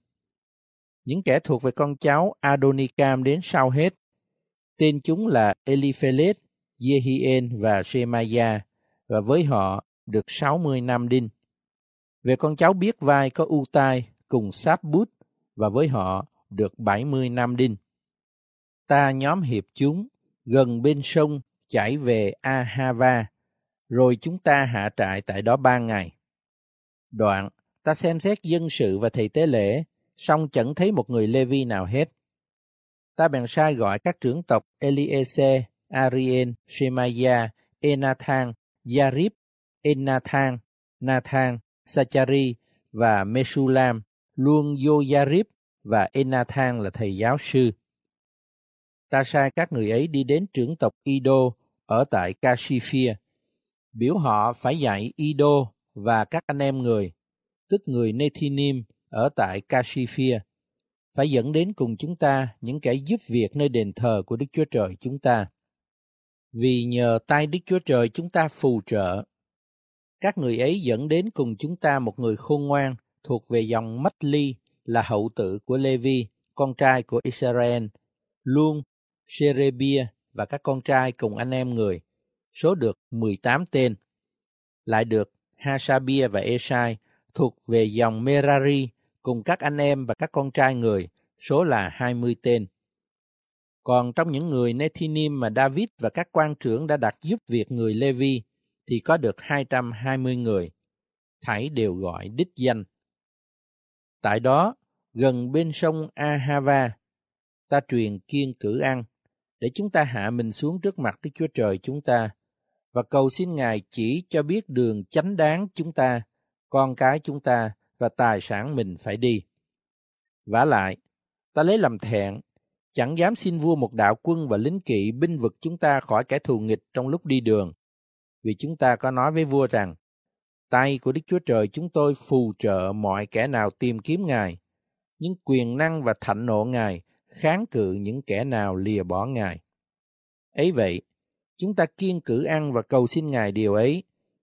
Những kẻ thuộc về con cháu Adonikam đến sau hết. Tên chúng là Eliphelet, Yehien và Shemaya, và với họ được 60 nam đinh. Về con cháu biết vai có Utai cùng sáp bút và với họ được 70 nam đinh. Ta nhóm hiệp chúng gần bên sông chảy về Ahava Rồi chúng ta hạ trại tại đó ba ngày. Đoạn, ta xem xét dân sự và thầy tế lễ, song chẳng thấy một người Lê-vi nào hết. Ta bèn sai gọi các trưởng tộc Eliese, Arien, Shemaya, Enathan, Yarib, Enathan, Nathan, Sachari và Mesulam, luôn Yoyarib và Enathan là thầy giáo sư. Ta sai các người ấy đi đến trưởng tộc Ido ở tại Kashifia, biểu họ phải dạy Ido và các anh em người, tức người Nethinim ở tại Kashifia, phải dẫn đến cùng chúng ta những kẻ giúp việc nơi đền thờ của Đức Chúa Trời chúng ta. Vì nhờ tay Đức Chúa Trời chúng ta phù trợ, các người ấy dẫn đến cùng chúng ta một người khôn ngoan thuộc về dòng Mách Ly là hậu tự của Levi, con trai của Israel, luôn Sherebia và các con trai cùng anh em người, số được 18 tên. Lại được Hasabia và Esai thuộc về dòng Merari cùng các anh em và các con trai người, số là 20 tên. Còn trong những người Nethinim mà David và các quan trưởng đã đặt giúp việc người Levi, thì có được 220 người, thảy đều gọi đích danh. Tại đó, gần bên sông Ahava, ta truyền kiên cử ăn, để chúng ta hạ mình xuống trước mặt Đức Chúa Trời chúng ta, và cầu xin Ngài chỉ cho biết đường chánh đáng chúng ta, con cái chúng ta và tài sản mình phải đi. vả lại, ta lấy làm thẹn, chẳng dám xin vua một đạo quân và lính kỵ binh vực chúng ta khỏi kẻ thù nghịch trong lúc đi đường. Vì chúng ta có nói với vua rằng, tay của Đức Chúa Trời chúng tôi phù trợ mọi kẻ nào tìm kiếm Ngài, nhưng quyền năng và thạnh nộ Ngài kháng cự những kẻ nào lìa bỏ Ngài. Ấy vậy, chúng ta kiên cử ăn và cầu xin Ngài điều ấy,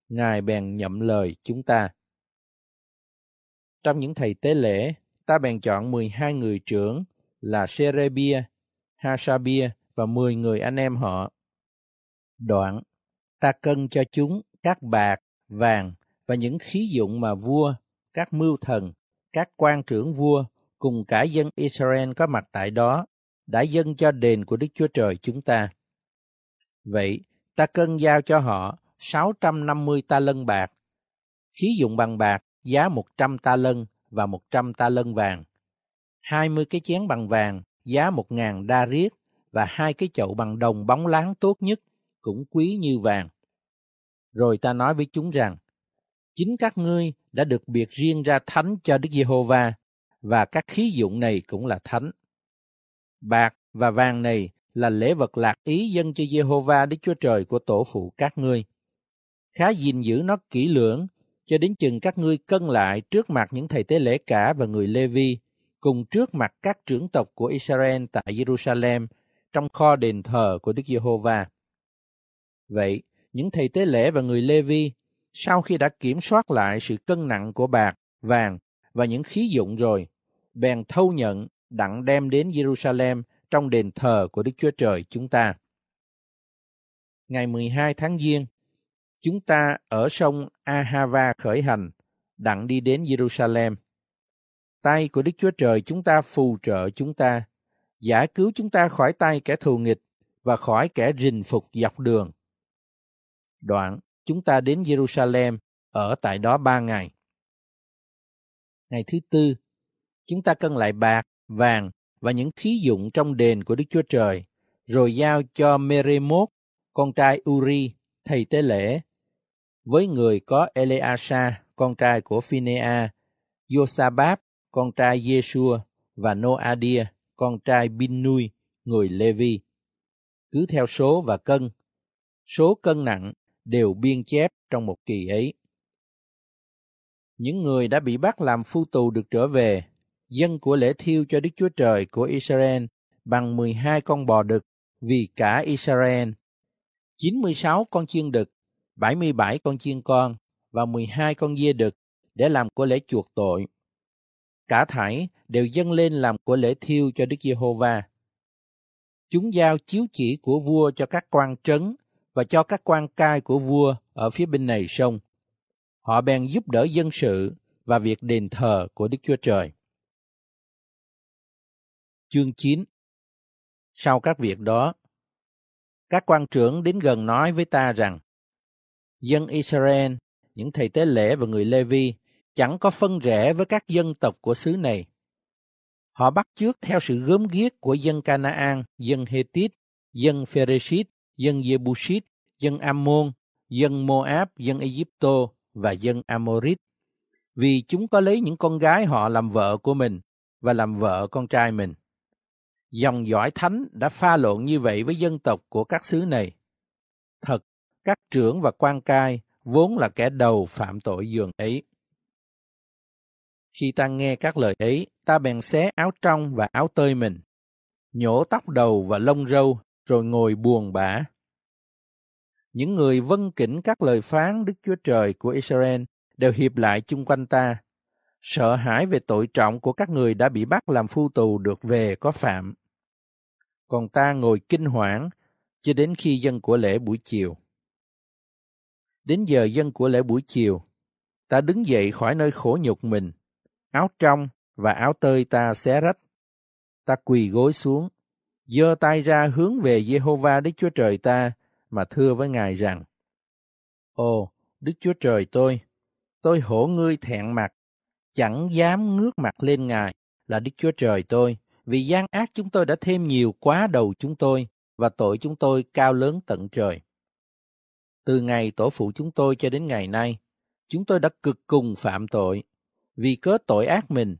Ngài bèn nhậm lời chúng ta. Trong những thầy tế lễ, ta bèn chọn 12 người trưởng là Serebia, Hasabia và 10 người anh em họ. Đoạn, ta cân cho chúng các bạc, vàng và những khí dụng mà vua, các mưu thần, các quan trưởng vua cùng cả dân Israel có mặt tại đó đã dâng cho đền của Đức Chúa Trời chúng ta. Vậy, ta cân giao cho họ 650 ta lân bạc, khí dụng bằng bạc giá 100 ta lân và 100 ta lân vàng, 20 cái chén bằng vàng giá 1.000 đa riết và hai cái chậu bằng đồng bóng láng tốt nhất cũng quý như vàng. Rồi ta nói với chúng rằng, chính các ngươi đã được biệt riêng ra thánh cho Đức Giê-hô-va và các khí dụng này cũng là thánh. Bạc và vàng này là lễ vật lạc ý dân cho Giê-hô-va Đức Chúa Trời của tổ phụ các ngươi. Khá gìn giữ nó kỹ lưỡng cho đến chừng các ngươi cân lại trước mặt những thầy tế lễ cả và người Lê-vi, cùng trước mặt các trưởng tộc của Israel tại Jerusalem trong kho đền thờ của Đức Giê-hô-va. Vậy, những thầy tế lễ và người Lê-vi, sau khi đã kiểm soát lại sự cân nặng của bạc, vàng và những khí dụng rồi, bèn thâu nhận đặng đem đến Jerusalem trong đền thờ của Đức Chúa Trời chúng ta. Ngày 12 tháng Giêng, chúng ta ở sông Ahava khởi hành, đặng đi đến Jerusalem. Tay của Đức Chúa Trời chúng ta phù trợ chúng ta, giải cứu chúng ta khỏi tay kẻ thù nghịch và khỏi kẻ rình phục dọc đường. Đoạn, chúng ta đến Jerusalem, ở tại đó ba ngày. Ngày thứ tư, chúng ta cân lại bạc, vàng và những khí dụng trong đền của Đức Chúa Trời, rồi giao cho Meremot, con trai Uri, thầy tế lễ, với người có Eleasa, con trai của Phinea, Josabab, con trai Yeshua và Noadia, con trai Binui, người Levi. Cứ theo số và cân, số cân nặng đều biên chép trong một kỳ ấy. Những người đã bị bắt làm phu tù được trở về, dân của lễ thiêu cho Đức Chúa Trời của Israel bằng 12 con bò đực vì cả Israel, 96 con chiên đực, 77 con chiên con và 12 con dê đực để làm của lễ chuộc tội. Cả thảy đều dâng lên làm của lễ thiêu cho Đức Giê-hô-va. Chúng giao chiếu chỉ của vua cho các quan trấn và cho các quan cai của vua ở phía bên này sông. Họ bèn giúp đỡ dân sự và việc đền thờ của Đức Chúa Trời. Chương 9 Sau các việc đó, các quan trưởng đến gần nói với ta rằng, Dân Israel, những thầy tế lễ và người Lê-vi chẳng có phân rẽ với các dân tộc của xứ này. Họ bắt chước theo sự gớm ghiếc của dân Canaan, dân Hethit, dân Pheresit, dân Jebusit, dân Ammon, dân Moab, dân Egypto và dân Amorit. Vì chúng có lấy những con gái họ làm vợ của mình và làm vợ con trai mình. Dòng dõi thánh đã pha lộn như vậy với dân tộc của các xứ này. Thật, các trưởng và quan cai vốn là kẻ đầu phạm tội dường ấy. Khi ta nghe các lời ấy, ta bèn xé áo trong và áo tơi mình, nhổ tóc đầu và lông râu, rồi ngồi buồn bã. Những người vân kỉnh các lời phán Đức Chúa Trời của Israel đều hiệp lại chung quanh ta, sợ hãi về tội trọng của các người đã bị bắt làm phu tù được về có phạm. Còn ta ngồi kinh hoảng cho đến khi dân của lễ buổi chiều. Đến giờ dân của lễ buổi chiều, ta đứng dậy khỏi nơi khổ nhục mình, áo trong và áo tơi ta xé rách. Ta quỳ gối xuống, giơ tay ra hướng về Jehovah Đức Chúa Trời ta mà thưa với Ngài rằng, Ồ, Đức Chúa Trời tôi, tôi hổ ngươi thẹn mặt, chẳng dám ngước mặt lên Ngài là Đức Chúa Trời tôi, vì gian ác chúng tôi đã thêm nhiều quá đầu chúng tôi, và tội chúng tôi cao lớn tận trời. Từ ngày tổ phụ chúng tôi cho đến ngày nay, chúng tôi đã cực cùng phạm tội. Vì cớ tội ác mình,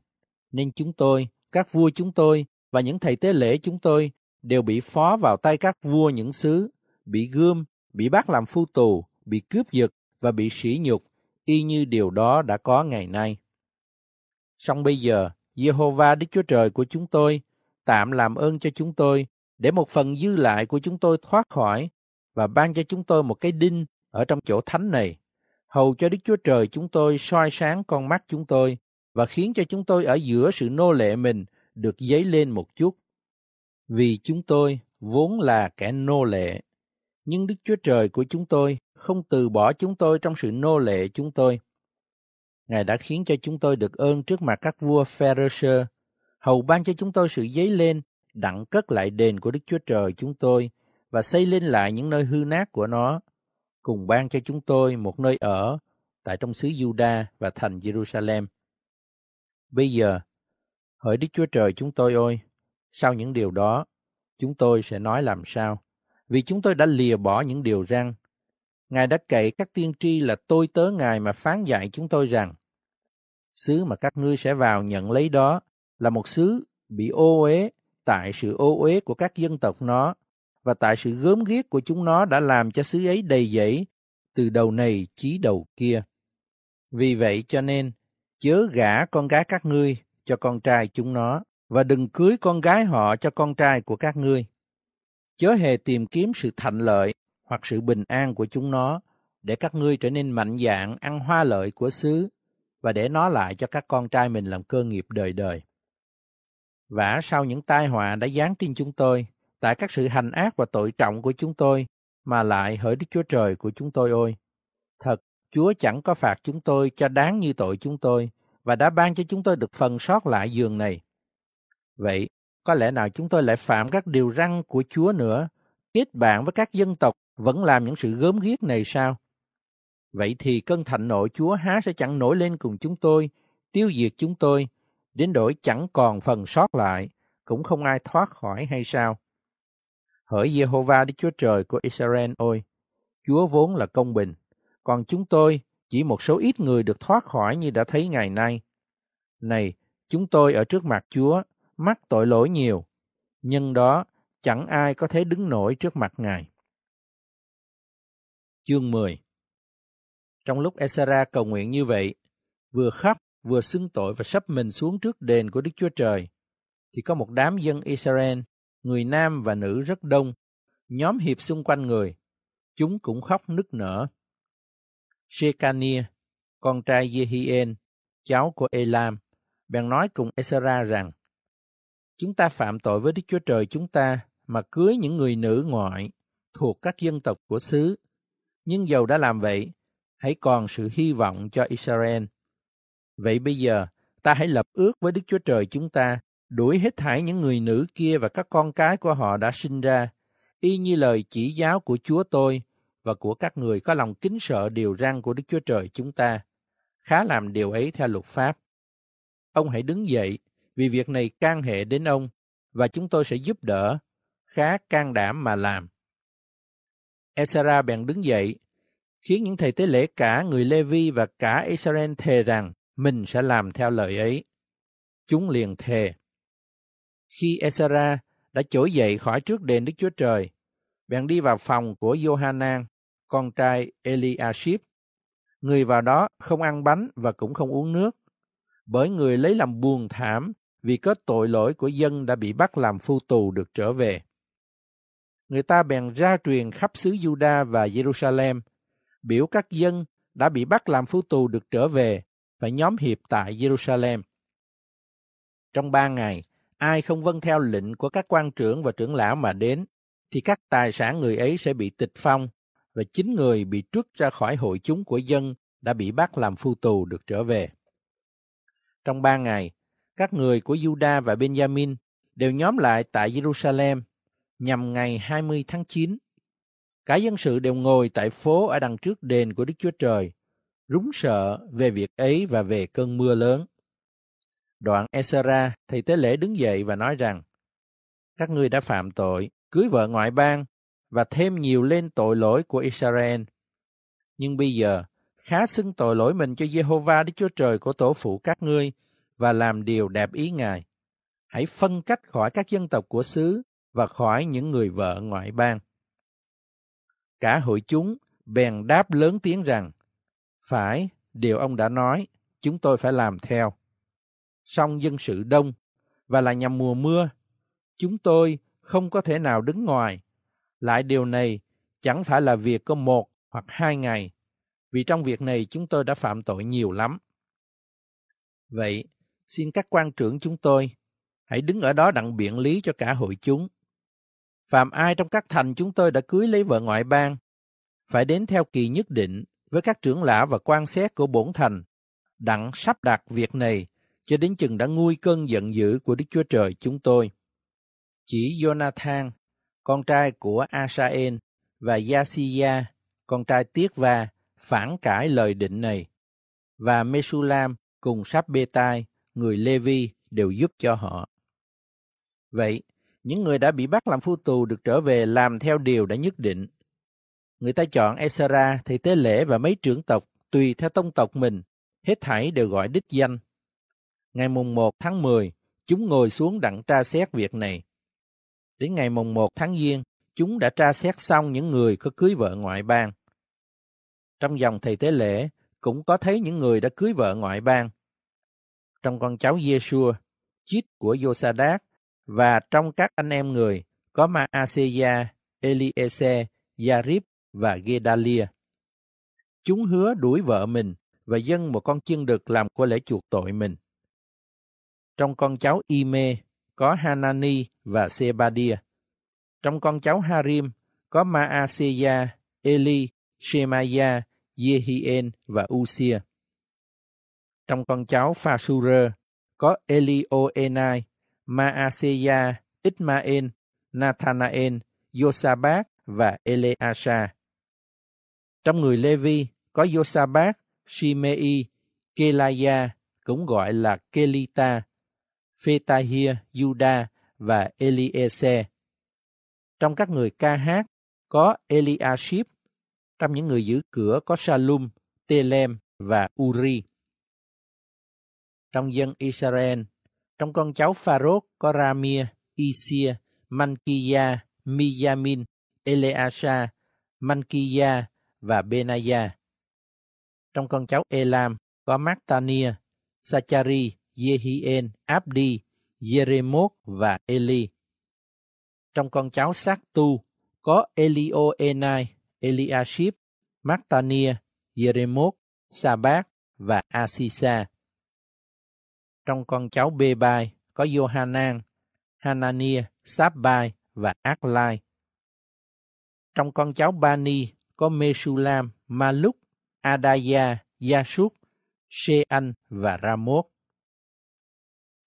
nên chúng tôi, các vua chúng tôi và những thầy tế lễ chúng tôi đều bị phó vào tay các vua những xứ, bị gươm, bị bắt làm phu tù, bị cướp giật và bị sỉ nhục, y như điều đó đã có ngày nay. Song bây giờ, Jehovah Đức Chúa Trời của chúng tôi tạm làm ơn cho chúng tôi để một phần dư lại của chúng tôi thoát khỏi và ban cho chúng tôi một cái đinh ở trong chỗ thánh này, hầu cho Đức Chúa Trời chúng tôi soi sáng con mắt chúng tôi và khiến cho chúng tôi ở giữa sự nô lệ mình được dấy lên một chút. Vì chúng tôi vốn là kẻ nô lệ, nhưng Đức Chúa Trời của chúng tôi không từ bỏ chúng tôi trong sự nô lệ chúng tôi. Ngài đã khiến cho chúng tôi được ơn trước mặt các vua Pharisee, hầu ban cho chúng tôi sự dấy lên, đặng cất lại đền của Đức Chúa Trời chúng tôi và xây lên lại những nơi hư nát của nó, cùng ban cho chúng tôi một nơi ở tại trong xứ Juda và thành Jerusalem. Bây giờ, hỡi Đức Chúa Trời chúng tôi ơi, sau những điều đó, chúng tôi sẽ nói làm sao? Vì chúng tôi đã lìa bỏ những điều răng. Ngài đã cậy các tiên tri là tôi tớ Ngài mà phán dạy chúng tôi rằng, xứ mà các ngươi sẽ vào nhận lấy đó là một xứ bị ô uế tại sự ô uế của các dân tộc nó và tại sự gớm ghiếc của chúng nó đã làm cho xứ ấy đầy dẫy từ đầu này chí đầu kia. Vì vậy cho nên, chớ gả con gái các ngươi cho con trai chúng nó, và đừng cưới con gái họ cho con trai của các ngươi. Chớ hề tìm kiếm sự thạnh lợi hoặc sự bình an của chúng nó, để các ngươi trở nên mạnh dạn ăn hoa lợi của xứ, và để nó lại cho các con trai mình làm cơ nghiệp đời đời. Vả sau những tai họa đã giáng trên chúng tôi, tại các sự hành ác và tội trọng của chúng tôi, mà lại hỡi Đức Chúa Trời của chúng tôi ôi. Thật, Chúa chẳng có phạt chúng tôi cho đáng như tội chúng tôi, và đã ban cho chúng tôi được phần sót lại giường này. Vậy, có lẽ nào chúng tôi lại phạm các điều răn của Chúa nữa, kết bạn với các dân tộc vẫn làm những sự gớm ghiếc này sao? Vậy thì cơn thạnh nộ Chúa há sẽ chẳng nổi lên cùng chúng tôi, tiêu diệt chúng tôi, đến đổi chẳng còn phần sót lại, cũng không ai thoát khỏi hay sao? Hỡi Jehovah Đức Chúa Trời của Israel ôi, Chúa vốn là công bình, còn chúng tôi chỉ một số ít người được thoát khỏi như đã thấy ngày nay. Này, chúng tôi ở trước mặt Chúa, mắc tội lỗi nhiều, nhưng đó chẳng ai có thể đứng nổi trước mặt Ngài. Chương 10 Trong lúc Esra cầu nguyện như vậy, vừa khóc, vừa xưng tội và sắp mình xuống trước đền của Đức Chúa Trời, thì có một đám dân Israel người nam và nữ rất đông, nhóm hiệp xung quanh người. Chúng cũng khóc nức nở. Shekania, con trai Jehien, cháu của Elam, bèn nói cùng Esra rằng, Chúng ta phạm tội với Đức Chúa Trời chúng ta mà cưới những người nữ ngoại thuộc các dân tộc của xứ. Nhưng dầu đã làm vậy, hãy còn sự hy vọng cho Israel. Vậy bây giờ, ta hãy lập ước với Đức Chúa Trời chúng ta đuổi hết thảy những người nữ kia và các con cái của họ đã sinh ra, y như lời chỉ giáo của Chúa tôi và của các người có lòng kính sợ điều răn của Đức Chúa Trời chúng ta, khá làm điều ấy theo luật pháp. Ông hãy đứng dậy, vì việc này can hệ đến ông, và chúng tôi sẽ giúp đỡ, khá can đảm mà làm. Esra bèn đứng dậy, khiến những thầy tế lễ cả người Lê-vi và cả Israel thề rằng mình sẽ làm theo lời ấy. Chúng liền thề. Khi Esra đã trỗi dậy khỏi trước đền Đức Chúa Trời, bèn đi vào phòng của Johanan, con trai Eliashib. Người vào đó không ăn bánh và cũng không uống nước, bởi người lấy làm buồn thảm vì có tội lỗi của dân đã bị bắt làm phu tù được trở về. Người ta bèn ra truyền khắp xứ Juda và Jerusalem, biểu các dân đã bị bắt làm phu tù được trở về, và nhóm hiệp tại Jerusalem. Trong ba ngày, ai không vâng theo lệnh của các quan trưởng và trưởng lão mà đến, thì các tài sản người ấy sẽ bị tịch phong và chính người bị trút ra khỏi hội chúng của dân đã bị bắt làm phu tù được trở về. Trong ba ngày, các người của Juda và Benjamin đều nhóm lại tại Jerusalem nhằm ngày 20 tháng 9. Cả dân sự đều ngồi tại phố ở đằng trước đền của Đức Chúa Trời, rúng sợ về việc ấy và về cơn mưa lớn. Đoạn Esra, thầy tế lễ đứng dậy và nói rằng, các ngươi đã phạm tội, cưới vợ ngoại bang và thêm nhiều lên tội lỗi của Israel. Nhưng bây giờ, khá xưng tội lỗi mình cho Jehovah Đức Chúa Trời của tổ phụ các ngươi và làm điều đẹp ý Ngài. Hãy phân cách khỏi các dân tộc của xứ và khỏi những người vợ ngoại bang. Cả hội chúng bèn đáp lớn tiếng rằng, phải, điều ông đã nói, chúng tôi phải làm theo. Song dân sự đông, và là nhằm mùa mưa, chúng tôi không có thể nào đứng ngoài. Lại điều này chẳng phải là việc có một hoặc hai ngày, vì trong việc này chúng tôi đã phạm tội nhiều lắm. Vậy, xin các quan trưởng chúng tôi, hãy đứng ở đó đặng biện lý cho cả hội chúng. Phạm ai trong các thành chúng tôi đã cưới lấy vợ ngoại bang, phải đến theo kỳ nhất định với các trưởng lão và quan xét của bổn thành, đặng sắp đặt việc này cho đến chừng đã nguôi cơn giận dữ của Đức Chúa Trời chúng tôi. Chỉ Jonathan, con trai của Asael, và Yasiya, con trai Tiết Va, phản cãi lời định này, và Mesulam cùng Sáp Bê Tai, người Levi đều giúp cho họ. Vậy, những người đã bị bắt làm phu tù được trở về làm theo điều đã nhất định. Người ta chọn Esra, thầy tế lễ và mấy trưởng tộc tùy theo tông tộc mình, hết thảy đều gọi đích danh. Ngày mùng 1 tháng 10, chúng ngồi xuống đặng tra xét việc này. Đến ngày mùng 1 tháng Giêng, chúng đã tra xét xong những người có cưới vợ ngoại bang. Trong dòng thầy tế lễ, cũng có thấy những người đã cưới vợ ngoại bang. Trong con cháu Giê-xua, chít của Yosadak và trong các anh em người có Maaseya, Eliese, Yarib và Gedalia. Chúng hứa đuổi vợ mình và dâng một con chiên đực làm của lễ chuộc tội mình. Trong con cháu Ime có Hanani và Sebadia. Trong con cháu Harim có Maaseya, Eli, Shemaya, Yehien và Usia. Trong con cháu Phasure có Elioenai, Maaseya, Ismael, Nathanael, Yosabat và Eleasa. Trong người Levi có Yosabat, Shimei, Kelaya, cũng gọi là Kelita, Phetahia, Juda và Eliese. Trong các người ca hát có Eliashib, trong những người giữ cửa có Salum, Telem và Uri. Trong dân Israel, trong con cháu Pharaoh có Ramia, Isia, Mankiya, Miyamin, Eleasa, Mankiya và Benaya. Trong con cháu Elam có Matania, Sachari, Yehien, Abdi, Jeremot và Eli. Trong con cháu Sát Tu có Elioenai, Eliashib, Matania, Jeremot, Sabat và Asisa. Trong con cháu Bê Bai có Johanan, Hanania, Sabbai và Aklai. Trong con cháu Bani có Mesulam, Maluk, Adaya, Yasuk, Shean và Ramot;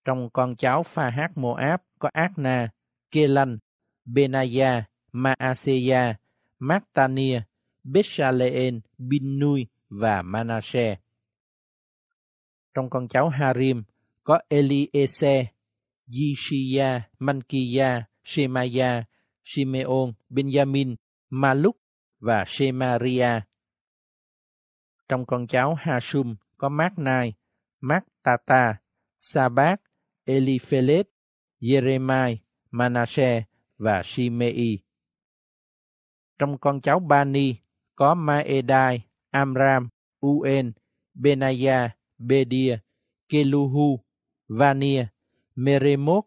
Trong con cháu Phahat Moab có Akna, Kelan, Benaya, Maaseya, Matania, Beshaleen, Binnui và Manasseh. Trong con cháu Harim có Eliese, Yishia, Mankia, Shemaya, Shimeon, Benjamin, Maluk và Shemaria. Trong con cháu Hashum có Mát-nai, Mát-tata, Sa-bát, Eliphelet, Jeremai, Manasseh và Shimei. Trong con cháu Bani có Maedai, Amram, Uen, Benaya, Bedia, Keluhu, Vania, Meremot,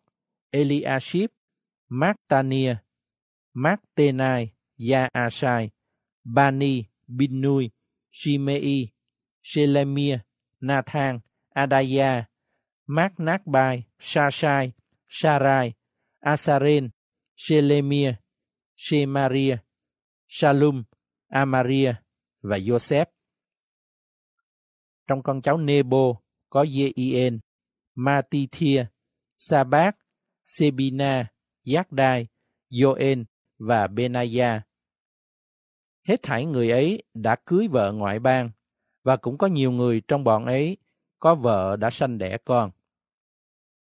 Eliashib, Mactania, Mactenai, Yaashai, Bani, Binui, Shimei, Shelemia, Nathan, Adaya, Mát Shashai, Sarai, Asaren, Shelemia, Shemaria, Shalum, Amaria và Joseph. Trong con cháu Nebo có Jeien, Matithia, Sabat, Sebina, Yakdai, Joel và Benaya. Hết thảy người ấy đã cưới vợ ngoại bang và cũng có nhiều người trong bọn ấy có vợ đã sanh đẻ con.